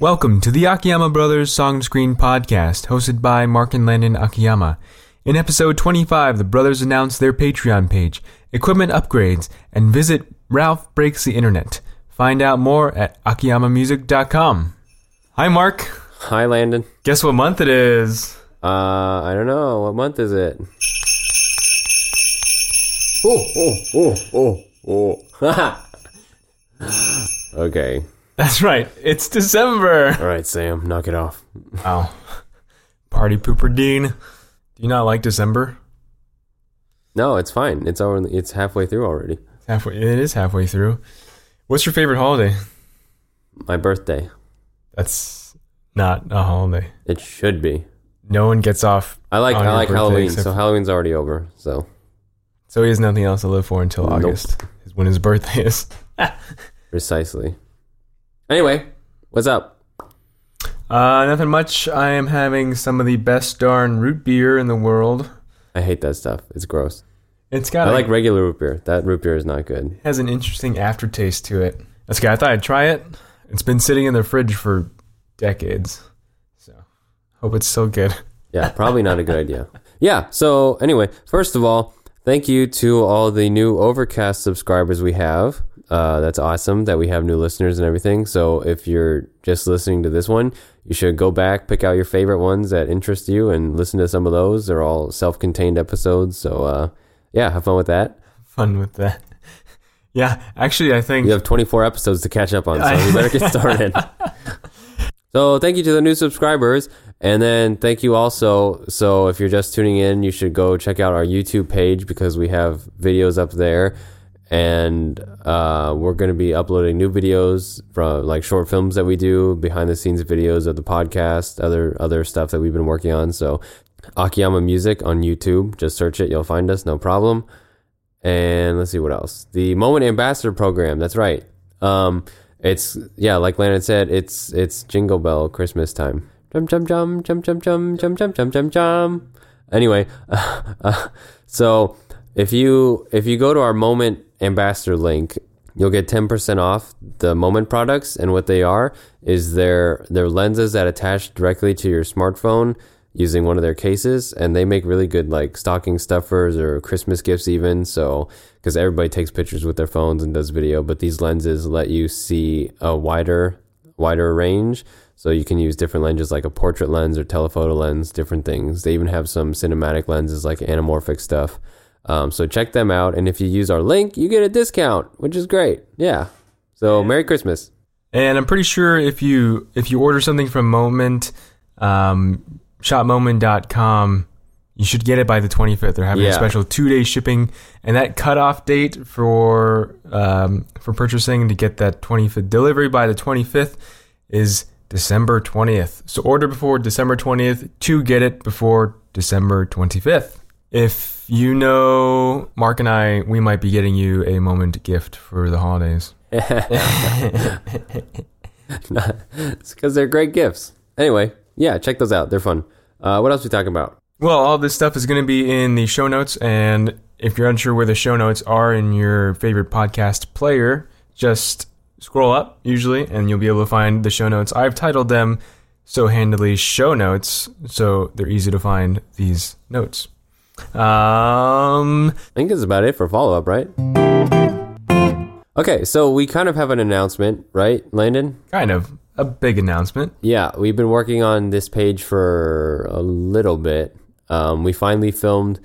Welcome to the Akiyama Brothers Song Screen Podcast, hosted by Marc and Landon Akiyama. In episode 25, the brothers announce their Patreon page, equipment upgrades, and visit Ralph Breaks the Internet. Find out more at akiyamamusic.com. Hi, Marc. Hi, Landon. Guess what month it is? Uh, I don't know. What month is it? Oh, oh, oh, oh, oh. okay. That's right, it's December. All right, Sam, knock it off. Wow. Party pooper Dean. Do you not like December? No, it's fine. It's over. It's halfway through already. Halfway. It is halfway through. What's your favorite holiday? My birthday. That's not a holiday. It should be. No one gets off. I like on I your like birthday Halloween, except- so Halloween's already over. So So he has nothing else to live for until Nope. August, is when his birthday is. precisely. Anyway, what's up? Uh, nothing much. I am having some of the best darn root beer in the world. I hate that stuff. It's gross. It's got I a, like regular root beer. That root beer is not good. has an interesting aftertaste to it. That's good. I thought I'd try it. It's been sitting in the fridge for decades, so hope it's still good. Yeah, probably not a good idea. Yeah. So anyway, first of all, thank you to all the new Overcast subscribers we have. Uh, that's awesome that we have new listeners and everything. So if you're just listening to this one, you should go back, pick out your favorite ones that interest you, and listen to some of those. They're all self-contained episodes. So uh, yeah, have fun with that. Fun with that. Yeah, actually, I think You have 24 episodes to catch up on, so you better get started. so thank you to the new subscribers. And then thank you also. So if you're just tuning in, you should go check out our YouTube page because we have videos up there. And uh, we're going to be uploading new videos from like short films that we do, behind the scenes videos of the podcast, other other stuff that we've been working on. So Akiyama Music on YouTube, just search it, you'll find us, no problem. And let's see what else. The Moment Ambassador Program. That's right. Um, it's yeah, like Landon said, it's it's Jingle Bell Christmas time. Jum jum jum jum jum jum jum jum jum jum jum. Anyway, uh, so if you if you go to our Moment Ambassador link, you'll get ten percent off the Moment products, and what they are is their their lenses that attach directly to your smartphone using one of their cases and they make really good like stocking stuffers or christmas gifts even so because everybody takes pictures with their phones and does video but these lenses let you see a wider wider range. So you can use different lenses like a portrait lens or telephoto lens different things. They even have some cinematic lenses like anamorphic stuff. Um, so check them out and if you use our link you get a discount which is great. Yeah. So merry christmas. And I'm pretty sure if you if you order something from Moment, um, shopmoment.com, you should get it by the 25th. They're having a special two day shipping, and that cutoff date for um, for purchasing to get that 25th delivery by the 25th is December 20th. So order before December 20th to get it before December 25th. If you know Marc and I, we might be getting you a moment gift for the holidays. it's because they're great gifts anyway yeah check those out they're fun uh, what else are we talking about Well, all this stuff is going to be in the show notes, and if you're unsure where the show notes are in your favorite podcast player, just scroll up usually, and you'll be able to find the show notes. I've titled them so handily "show notes," so they're easy to find these notes. Um, I think that's about it for follow up, right? Okay, so we kind of have an announcement, right, Landon? kind of a big announcement. Yeah, we've been working on this page for a little bit. Um, we finally filmed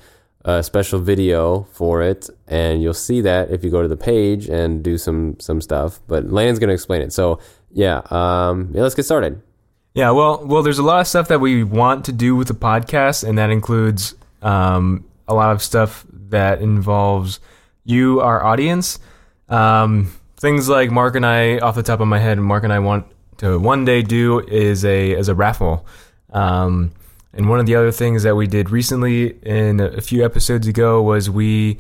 a special video for it, and you'll see that if you go to the page and do some some stuff. But Landon's going to explain it. So yeah, um, yeah, let's get started. Yeah, well, well, there's a lot of stuff that we want to do with the podcast, and that includes um, a lot of stuff that involves you, our audience. Um, things like Marc and I, off the top of my head, Marc and I want to one day do is a as a raffle. Um, and one of the other things that we did recently, in a few episodes ago, was we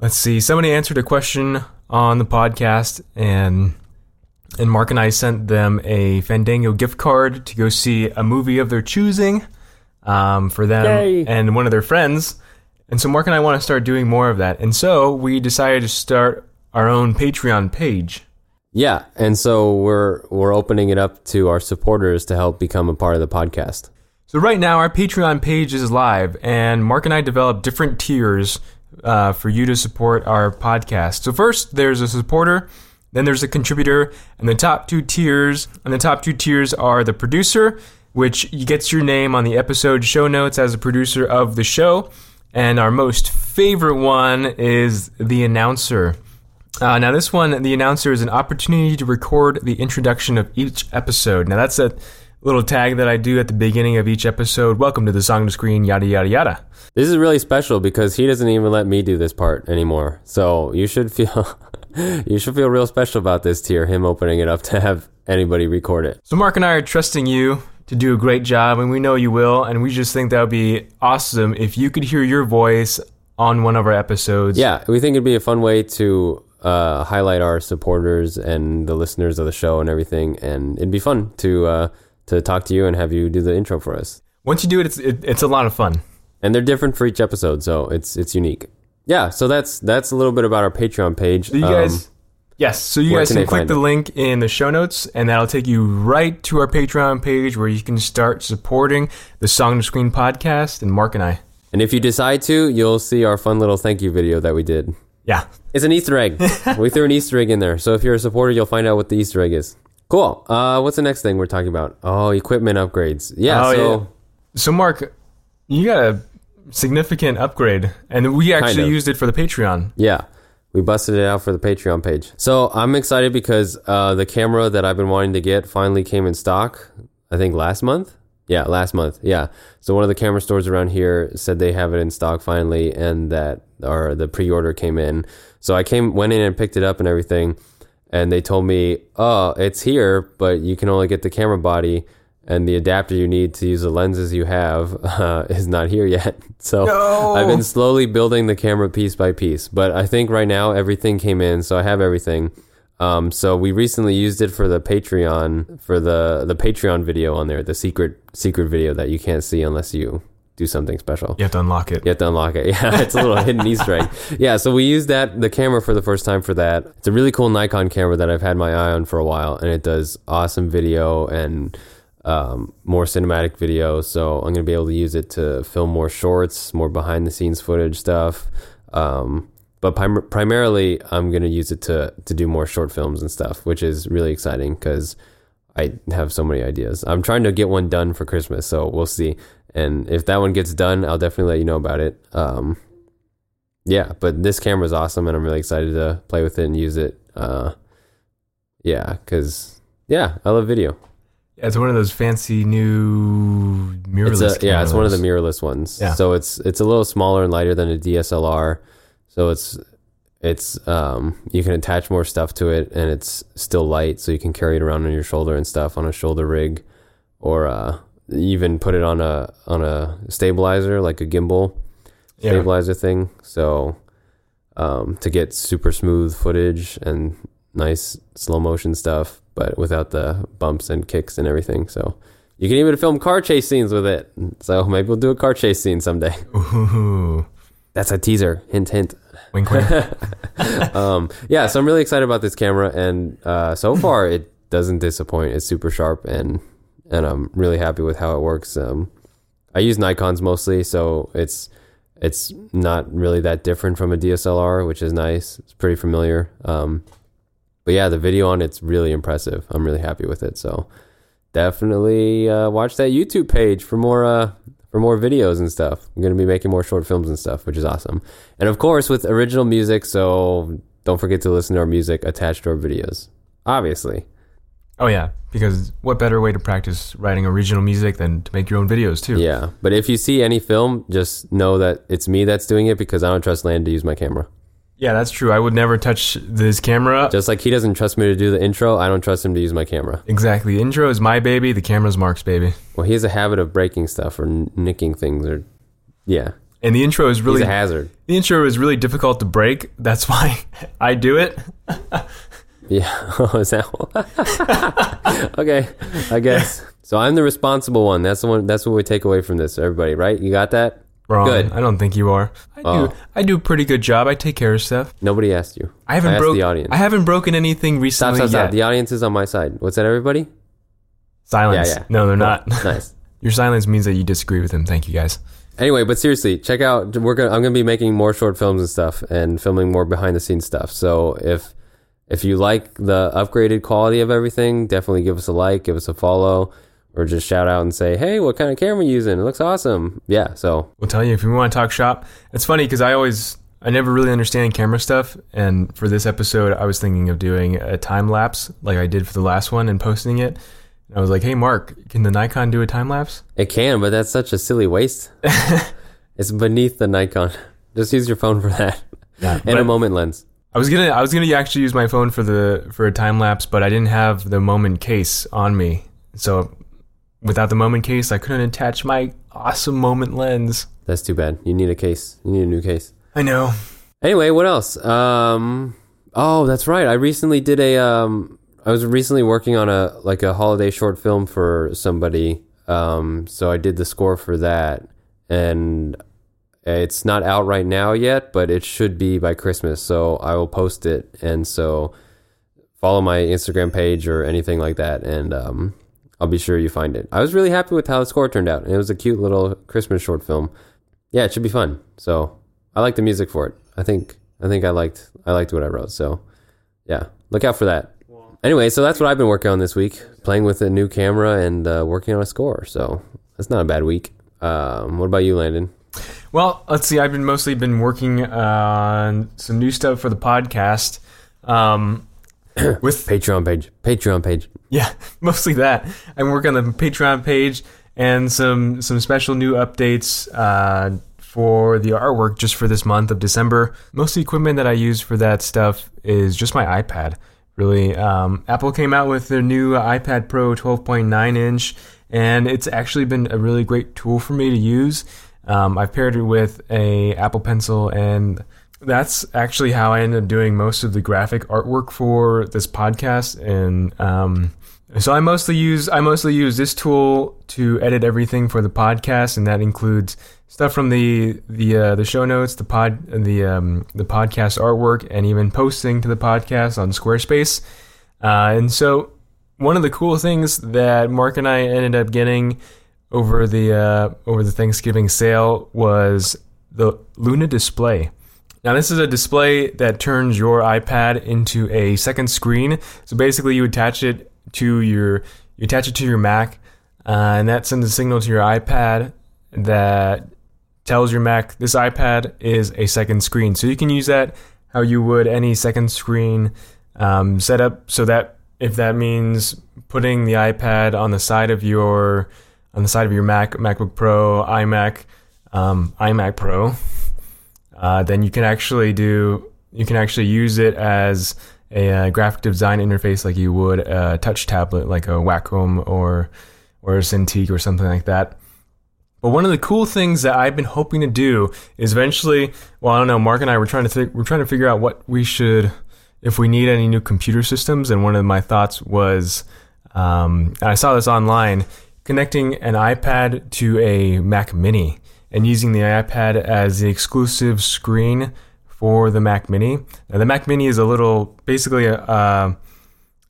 let's see, somebody answered a question on the podcast, and and Marc and I sent them a Fandango gift card to go see a movie of their choosing um, for them Yay. and one of their friends. And so Marc and I want to start doing more of that. And so we decided to start our own Patreon page. Yeah, and so we're we're opening it up to our supporters to help become a part of the podcast. So right now our Patreon page is live, and Marc and I developed different tiers uh, for you to support our podcast. So first, there's a supporter, then there's a contributor, and the top two tiers. And the top two tiers are the producer, which gets your name on the episode show notes as a producer of the show, and our most favorite one is the announcer. Uh, now, this one, the announcer is an opportunity to record the introduction of each episode. Now, that's a little tag that I do at the beginning of each episode. Welcome to the song to screen, yada, yada, yada. This is really special because he doesn't even let me do this part anymore. So you should feel you should feel real special about this tier, him opening it up to have anybody record it. So, Marc and I are trusting you to do a great job, and we know you will. And we just think that would be awesome if you could hear your voice on one of our episodes. Yeah, we think it'd be a fun way to uh, highlight our supporters and the listeners of the show and everything, and it'd be fun to uh, to talk to you and have you do the intro for us. Once you do it, it's, it, it's a lot of fun. And they're different for each episode, so it's it's unique. Yeah, so that's that's a little bit about our Patreon page. You Um, guys, yes. So you where guys can can click the it? link in the show notes, and that'll take you right to our Patreon page where you can start supporting the Song to Screen podcast and Marc and I. and if you decide to, you'll see our fun little thank you video that we did. Yeah. It's an Easter egg. we threw an Easter egg in there. So if you're a supporter, you'll find out what the Easter egg is. Cool. Uh, what's the next thing we're talking about? Oh, equipment upgrades. Yeah. Oh, so yeah. So Marc, you got a significant upgrade, and we actually of. used it for the Patreon. Yeah. We busted it out for the Patreon page. So I'm excited because uh, the camera that I've been wanting to get finally came in stock, I think last month. Yeah, last month. Yeah. So one of the camera stores around here said they have it in stock finally and that or the pre-order came in. So I came went in and picked it up and everything and they told me, "Oh, it's here, but you can only get the camera body and the adapter you need to use the lenses you have uh, is not here yet." So No. I've been slowly building the camera piece by piece, but I think right now everything came in, so I have everything. Um, so we recently used it for the Patreon for the the Patreon video on there, the secret secret video that you can't see unless you do something special. You have to unlock it. You have to unlock it. Yeah, it's a little hidden Easter egg. Yeah, so we used that the camera for the first time for that. It's a really cool Nikon camera that I've had my eye on for a while, and it does awesome video and um, more cinematic video. So I'm gonna be able to use it to film more shorts, more behind the scenes footage stuff. Um, but prim- primarily, I'm gonna use it to to do more short films and stuff, which is really exciting because I have so many ideas. I'm trying to get one done for Christmas, so we'll see. And if that one gets done, I'll definitely let you know about it. Um, yeah, but this camera is awesome, and I'm really excited to play with it and use it. Uh, yeah, because yeah, I love video. Yeah, it's one of those fancy new mirrorless. It's a, yeah, it's one of the mirrorless ones. Yeah. So it's it's a little smaller and lighter than a DSLR. So it's it's um you can attach more stuff to it and it's still light so you can carry it around on your shoulder and stuff on a shoulder rig or uh even put it on a on a stabilizer like a gimbal Yeah. stabilizer thing. So um to get super smooth footage and nice slow motion stuff but without the bumps and kicks and everything. So you can even film car chase scenes with it. So maybe we'll do a car chase scene someday. Ooh, That's a teaser. Hint, hint. wink, wink. Um, yeah, so I'm really excited about this camera, and uh, so far it doesn't disappoint. It's super sharp, and and I'm really happy with how it works. Um, I use Nikon's mostly, so it's it's not really that different from a DSLR, which is nice. It's pretty familiar. Um, but yeah, the video on it's really impressive. I'm really happy with it. So definitely uh, watch that YouTube page for more uh, for more videos and stuff. I'm gonna be making more short films and stuff, which is awesome. And of course, with original music. So don't forget to listen to our music attached to our videos. Obviously, oh yeah, because what better way to practice writing original music than to make your own videos too? yeah. But if you see any film, just know that it's me that's doing it because I don't trust Land to use my camera. Yeah, that's true. I would never touch this camera. Just like he doesn't trust me to do the intro, I don't trust him to use my camera. exactly. The intro is my baby. The camera's Marc's baby. Well, he has a habit of breaking stuff or nicking things, or yeah, And the intro is he's really a hazard. the intro is really difficult to break. That's why I do it. Yeah. Oh, is that okay? I guess. So I'm the responsible one. That's the one. That's what we take away from this, everybody. Right? You got that? Wrong. Good. I don't think you are. I Oh. do. I do a pretty good job. I take care of stuff. Nobody asked you. I haven't asked broke. the audience. I haven't broken anything Stop, recently stop, stop. yet. The audience is on my side. What's that, everybody? Silence. Yeah, yeah. No, they're Cool. not. nice. Your silence means that you disagree with him. Thank you, guys. Anyway, but seriously, check out. We're gonna. I'm gonna be making more short films and stuff, and filming more behind the scenes stuff. So if if you like the upgraded quality of everything, definitely give us a like, give us a follow, or just shout out and say, "Hey, what kind of camera you using? It looks awesome." Yeah. So We'll tell you if you want to talk shop. It's funny because I always, I never really understand camera stuff. And for this episode, I was thinking of doing a time lapse like I did for the last one and posting it. I was like, hey, Marc, can the Nikon do a time lapse? it can, but that's such a silly waste. it's beneath the Nikon. Just use your phone for that Yeah. and a moment lens. I was gonna, I was gonna actually use my phone for the for a time lapse, but I didn't have the moment case on me. So without the moment case, I couldn't attach my awesome moment lens. That's too bad. You need a case. You need a new case. I know. Anyway, what else? Um, oh, that's right. I recently did a. Um, I was recently working on a like a holiday short film for somebody. Um, so I did the score for that, and it's not out right now yet, but it should be by Christmas. So I will post it, and so follow my Instagram page or anything like that, and um, I'll be sure you find it. I was really happy with how the score turned out. and It was a cute little Christmas short film. Yeah, it should be fun. So I like the music for it. I think I think I liked I liked what I wrote. So yeah, look out for that. Anyway, so that's what I've been working on this week, playing with a new camera and uh, working on a score. So that's not a bad week. Um, what about you, Landon? Well, let's see. I've been mostly been working on some new stuff for the podcast. Um, with Patreon page. Patreon page. yeah, mostly that. I'm working on the Patreon page and some some special new updates uh, for the artwork just for this month of December. Most of the equipment that I use for that stuff is just my iPad. Really, um, Apple came out with their new iPad Pro 12.9 inch, and it's actually been a really great tool for me to use. Um, I've paired it with a Apple Pencil, and that's actually how I ended up doing most of the graphic artwork for this podcast. And um, so I mostly use I mostly use this tool to edit everything for the podcast, and that includes stuff from the the uh, the show notes, the pod the um, the podcast artwork, and even posting to the podcast on Squarespace. Uh, and so one of the cool things that Marc and I ended up getting over the uh, over the Thanksgiving sale was the Luna display. Now this is a display that turns your iPad into a second screen. So basically, you attach it to your you attach it to your Mac, uh, and that sends a signal to your iPad that tells your Mac this iPad is a second screen. So you can use that how you would any second screen um, setup. So that if that means putting the iPad on the side of your on the side of your Mac, MacBook Pro, iMac, um, iMac Pro, uh, then you can actually do you can actually use it as a uh, graphic design interface like you would a touch tablet like a Wacom or or a Cintiq or something like that. But one of the cool things that I've been hoping to do is eventually, well, I don't know. Marc and I were trying to we're trying to figure out what we should, if we need any new computer systems. And one of my thoughts was, um, I saw this online, connecting an iPad to a Mac Mini and using the iPad as the exclusive screen for the Mac Mini. Now, the Mac Mini is a little, basically a, a,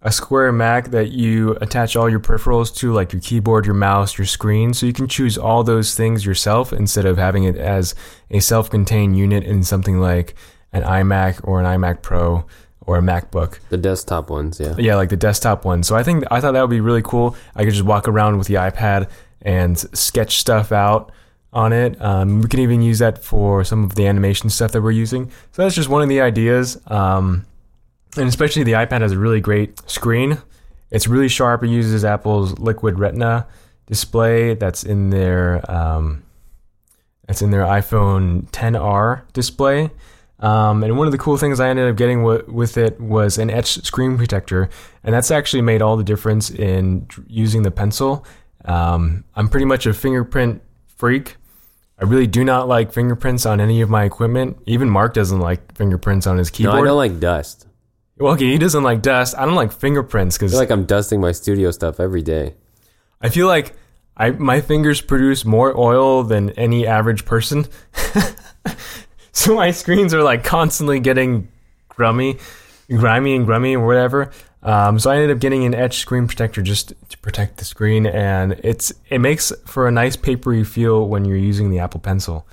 a square Mac that you attach all your peripherals to, like your keyboard, your mouse, your screen. So you can choose all those things yourself instead of having it as a self contained unit in something like an iMac or an iMac Pro or a MacBook. The desktop ones, yeah. Yeah, like the desktop ones. So I think I thought that would be really cool. I could just walk around with the iPad and sketch stuff out on it. Um, we can even use that for some of the animation stuff that we're using. So that's just one of the ideas. Um, and especially the iPad has a really great screen. It's really sharp. It uses Apple's Liquid Retina display that's in their um, that's in their iPhone 10R display. Um, and one of the cool things I ended up getting w- with it was an etch screen protector, and that's actually made all the difference in using the pencil. Um, I'm pretty much a fingerprint freak. I really do not like fingerprints on any of my equipment. Even Marc doesn't like fingerprints on his keyboard. No. I don't like dust. Well, okay, he doesn't like dust. I don't like fingerprints I because feel like I'm dusting my studio stuff every day. I feel like I my fingers produce more oil than any average person. so my screens are like constantly getting grummy, grimy and grummy or whatever. Um, so I ended up getting an etched screen protector just to protect the screen, and it's it makes for a nice papery feel when you're using the Apple Pencil.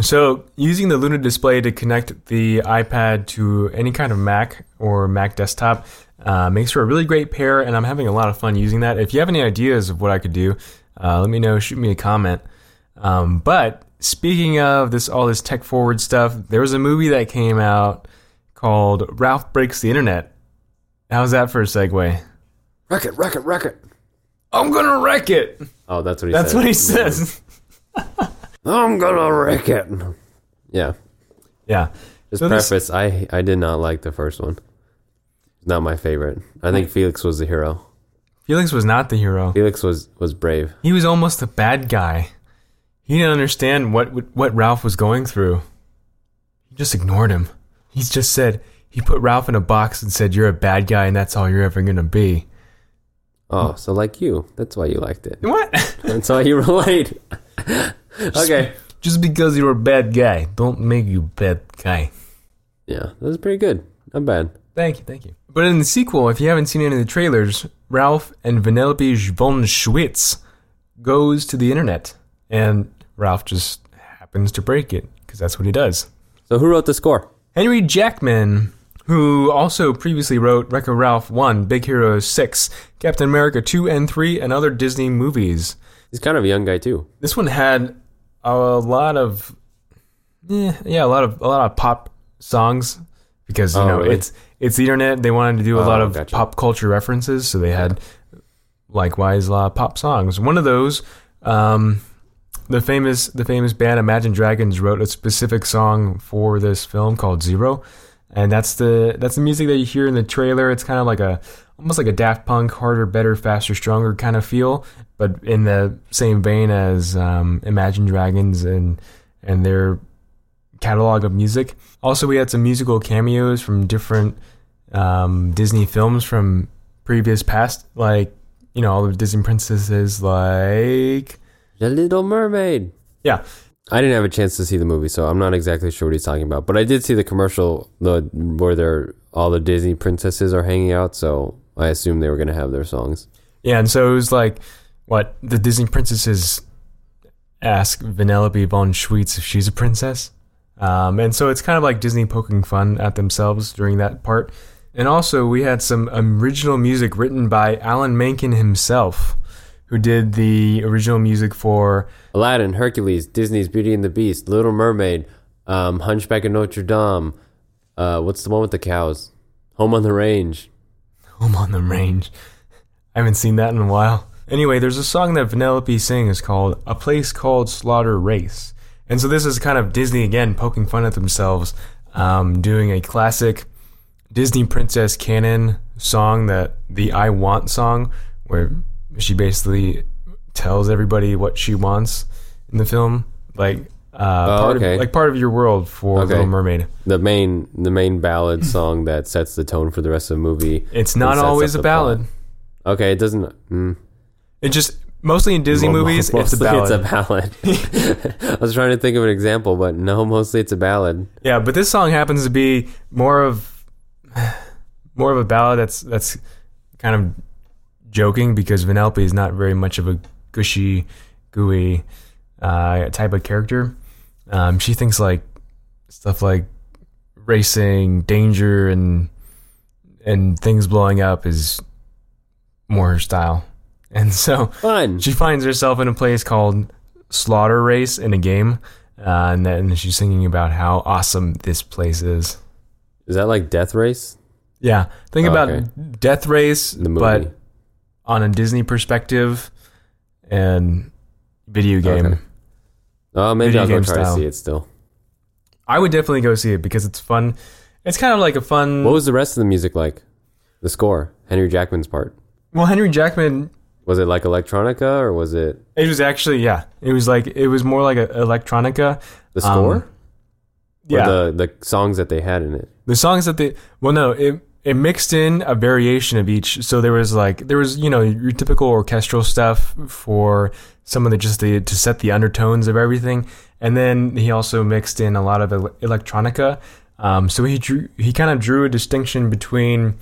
So using the Luna display to connect the iPad to any kind of Mac or Mac desktop uh, makes for a really great pair, and I'm having a lot of fun using that. If you have any ideas of what I could do, uh, let me know. Shoot me a comment. Um, but speaking of this, all this tech forward stuff, there was a movie that came out called Ralph Breaks the Internet. How's that for a segue? Wreck it, wreck it, wreck it. I'm gonna wreck it. Oh, that's what he That's said. what he says. I'm gonna wreck it. Yeah. Yeah. Just So this- preface, I I did not like the first one. Not my favorite. I think Felix was the hero. Felix was not the hero. Felix was was brave. He was almost a bad guy. He didn't understand what what Ralph was going through. He just ignored him. He just said he put Ralph in a box and said, "You're a bad guy, and that's all you're ever gonna be." Oh, so like you. That's why you liked it. What? That's why you relate. okay. just because you're a bad guy, don't make you a bad guy. Yeah, that was pretty good. Not bad. Thank you, thank you. But in the sequel, if you haven't seen any of the trailers, Ralph and Vanellope von Schweetz goes to the internet, and Ralph just happens to break it because that's what he does. So who wrote the score? Henry Jackman, who also previously wrote Wreck-It Ralph 1, Big Hero 6, Captain America 2 and 3, and other Disney movies. He's kind of a young guy too. This one had a lot of, eh, yeah, a lot of a lot of pop songs because you Oh, know really? it's it's the internet. They wanted to do a Oh, lot of gotcha. pop culture references, so they had likewise a lot of pop songs. One of those, um, the famous the famous band Imagine Dragons wrote a specific song for this film called Zero, and that's the that's the music that you hear in the trailer. It's kind of like a almost like a Daft Punk, harder, better, faster, stronger kind of feel, but in the same vein as um, Imagine Dragons and and their catalog of music. Also, we had some musical cameos from different um, Disney films from previous past, like you know all the Disney princesses, like The Little Mermaid. yeah, I didn't have a chance to see the movie, so I'm not exactly sure what he's talking about. But I did see the commercial, the where they're all the Disney princesses are hanging out. So I assumed they were going to have their songs. yeah, and so it was like what the Disney princesses ask Vanellope von Schweetz if she's a princess. Um, and so it's kind of like Disney poking fun at themselves during that part. And also, we had some original music written by Alan Menken himself, who did the original music for Aladdin, Hercules, Disney's Beauty and the Beast, Little Mermaid, um, Hunchback of Notre Dame. Uh, what's the one with the cows? Home on the Range. Home on the Range. I haven't seen that in a while. Anyway, there's a song that Vanellope sings called A Place Called Slaughter Race. And so this is kind of Disney again poking fun at themselves, um, doing a classic Disney princess canon song that the I Want song, where she basically tells everybody what she wants in the film, like uh, Oh, part okay. of, like part of your world for Okay. Little Mermaid. The main, the main ballad song that sets the tone for the rest of the movie. It's not always a the plot. ballad. Okay, it doesn't. Mm, It just mostly in Disney Mo- movies, it's a ballad. It's a ballad. I was trying to think of an example, but no, mostly it's a ballad. Yeah, but this song happens to be more of more of a ballad that's that's kind of joking because Vanellope is not very much of a gushy, gooey uh, type of character. Um, she thinks like stuff like racing, danger, and and things blowing up is more her style. And so Fun. she finds herself in a place called Slaughter Race in a game, uh, and then she's singing about how awesome this place is. Is that like Death Race? Yeah, think Oh, about okay. Death Race, The movie. but on a Disney perspective and video game. Okay. Oh, maybe Video I'll go try style. to see it still. I would definitely go see it because it's fun. It's kind of like a fun. What was the rest of the music like? The score, Henry Jackman's part. well, Henry Jackman. Was it like electronica or was it It was actually yeah. It was like it was more like a electronica. the Um, score? Yeah, Or the the songs that they had in it. The songs that they well no, it it mixed in a variation of each. So there was like there was you know your typical orchestral stuff for some of the just the to set the undertones of everything, and then he also mixed in a lot of electronica. Um, so he drew he kind of drew a distinction between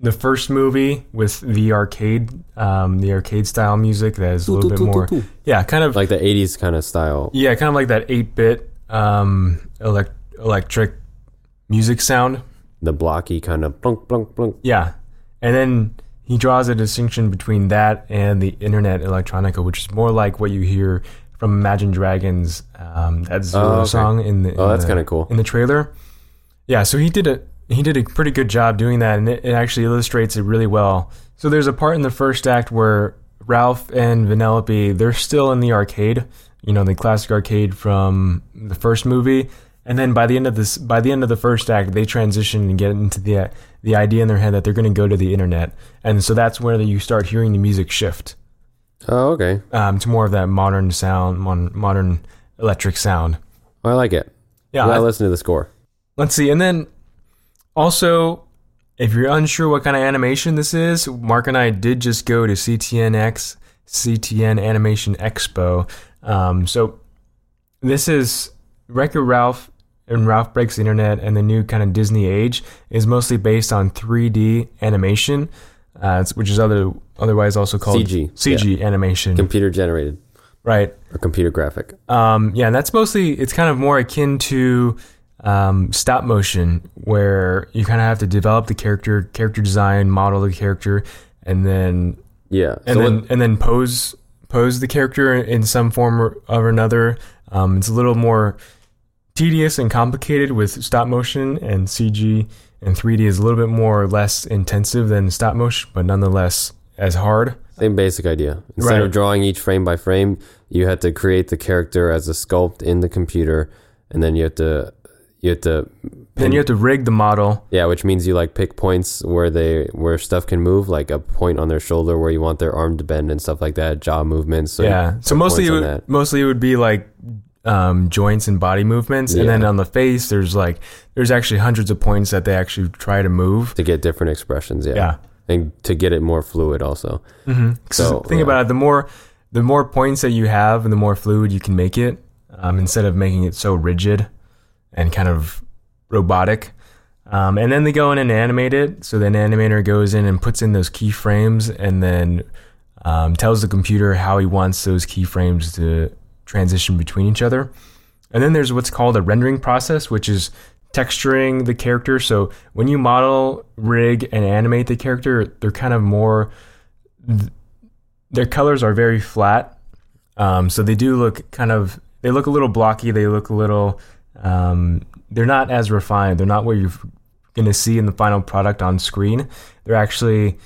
the first movie with the arcade um, the arcade style music that is a little bit more yeah kind of like the 80s kind of style. yeah kind of like that 8-bit um, elect- electric music sound The blocky kind of blunk, blunk, blunk. Yeah. And then he draws a distinction between that and the internet electronica, which is more like what you hear from Imagine Dragons, um, that Zero Oh, okay. song in the in Oh, that's kinda cool. in the trailer. Yeah, so he did a he did a pretty good job doing that, and it, it actually illustrates it really well. So there's a part in the first act where Ralph and Vanellope they're still in the arcade, you know, the classic arcade from the first movie. And then by the end of this, by the end of the first act, they transition and get into the the idea in their head that they're going to go to the internet, and so that's where you start hearing the music shift Oh, okay. um, to more of that modern sound, modern, modern electric sound. I like it. Yeah, Yeah, I- listen to the score. Let's see. And then also, if you're unsure what kind of animation this is, Marc and I did just go to CTNX, CTN Animation Expo. Um, so this is Wreck It Ralph and Ralph Breaks the Internet and the new kind of Disney age is mostly based on 3D animation, uh, which is other otherwise also called CG, CG animation. Computer generated right. or computer graphic. Um, yeah, and that's mostly it's kind of more akin to um, stop motion, where you kind of have to develop the character, character design, model the character, and then Yeah. and so then and then pose pose the character in some form or of another. Um, it's a little more tedious and complicated with stop motion and CG, and 3D is a little bit more or less intensive than stop motion, but nonetheless as hard. Same basic idea. Instead Right. of drawing each frame by frame, you had to create the character as a sculpt in the computer, and then you have to you have to Then you have to rig the model. yeah, which means you like pick points where they where stuff can move, like a point on their shoulder where you want their arm to bend and stuff like that, jaw movements. So yeah. So mostly, it would, mostly it would be like um, joints and body movements, and then on the face, there's like there's actually hundreds of points that they actually try to move. to get different expressions. Yeah. Yeah. and to get it more fluid also. Mm-hmm. So think yeah. about it: the more the more points that you have, and the more fluid you can make it, um, instead of making it so rigid and kind of robotic. Um, and then they go in and animate it. So then the animator goes in and puts in those keyframes, and then um, tells the computer how he wants those keyframes to transition between each other. And then there's what's called a rendering process, which is texturing the character. So when you model, rig, and animate the character, they're kind of more their colors are very flat. Um, so they do look kind of they look a little blocky. They look a little um, they're not as refined. They're not what you're going to see in the final product on screen. They're actually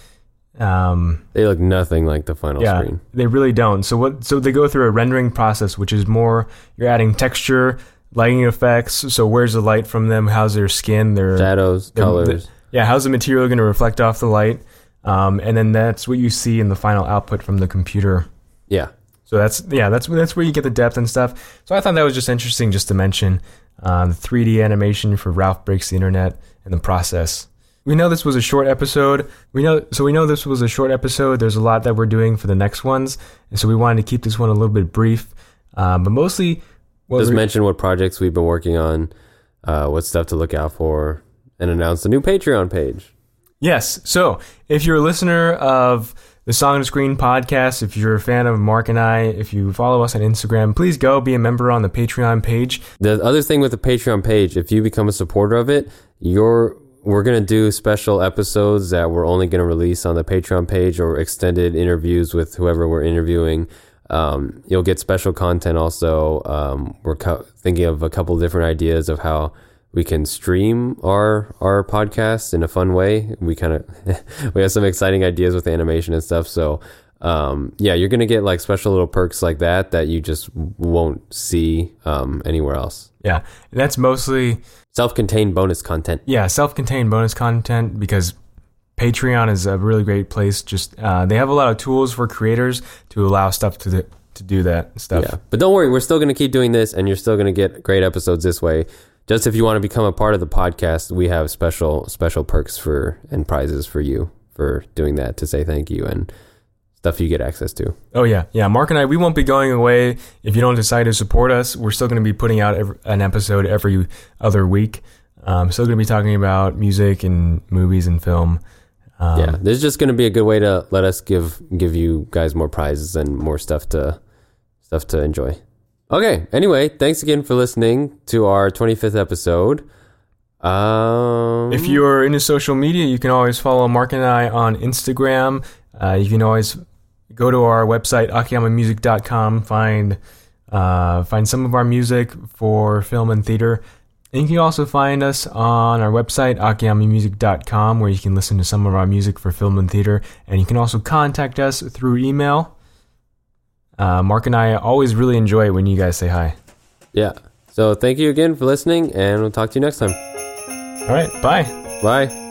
um, They look nothing like the final yeah, screen. they really don't. So what? So they go through a rendering process, which is more you're adding texture, lighting effects. So where's the light from them? How's their skin? Their Shadows, the- colors. yeah, how's the material going to reflect off the light? Um, and then that's what you see in the final output from the computer. yeah. So that's yeah, that's that's where you get the depth and stuff. So I thought that was just interesting just to mention um, the 3D animation for Ralph breaks the internet and the process. We know this was a short episode. We know so we know this was a short episode. There's a lot that we're doing for the next ones, and so we wanted to keep this one a little bit brief, um, but mostly what Just mention what projects we've been working on, uh, what stuff to look out for, and announce the new Patreon page. Yes. So if you're a listener of the Song and Screen podcast, if you're a fan of Marc and I, if you follow us on Instagram, please go be a member on the Patreon page. The other thing with the Patreon page, if you become a supporter of it, you're we're gonna do special episodes that we're only gonna release on the Patreon page or extended interviews with whoever we're interviewing. Um, you'll get special content also. Um, we're co- thinking of a couple different ideas of how we can stream our our podcast in a fun way. We kind of we have some exciting ideas with animation and stuff. So um, yeah, you're gonna get like special little perks like that that you just won't see um, anywhere else. Yeah. And that's mostly Self-contained bonus content. yeah, self-contained bonus content because Patreon is a really great place. Just uh, they have a lot of tools for creators to allow stuff to the, to do that stuff. Yeah, but don't worry, we're still gonna keep doing this, and you're still gonna get great episodes this way. just if you want to become a part of the podcast, we have special special perks for and prizes for you for doing that to say thank you and stuff you get access to. Oh yeah, yeah. Marc and I, we won't be going away if you don't decide to support us. We're still going to be putting out every, an episode every other week. Um, still going to be talking about music and movies and film. Um, yeah, this is just going to be a good way to let us give give you guys more prizes and more stuff to stuff to enjoy. Okay. Anyway, thanks again for listening to our 25th episode. Um, If you're into social media, you can always follow Marc and I on Instagram. Uh, you can always go to our website akiyamamusic.com, find uh, find some of our music for film and theater. And you can also find us on our website akiyamamusic.com, where you can listen to some of our music for film and theater. And you can also contact us through email. Uh, Marc and I always really enjoy it when you guys say hi. yeah. So thank you again for listening, and we'll talk to you next time. All right, bye. Bye.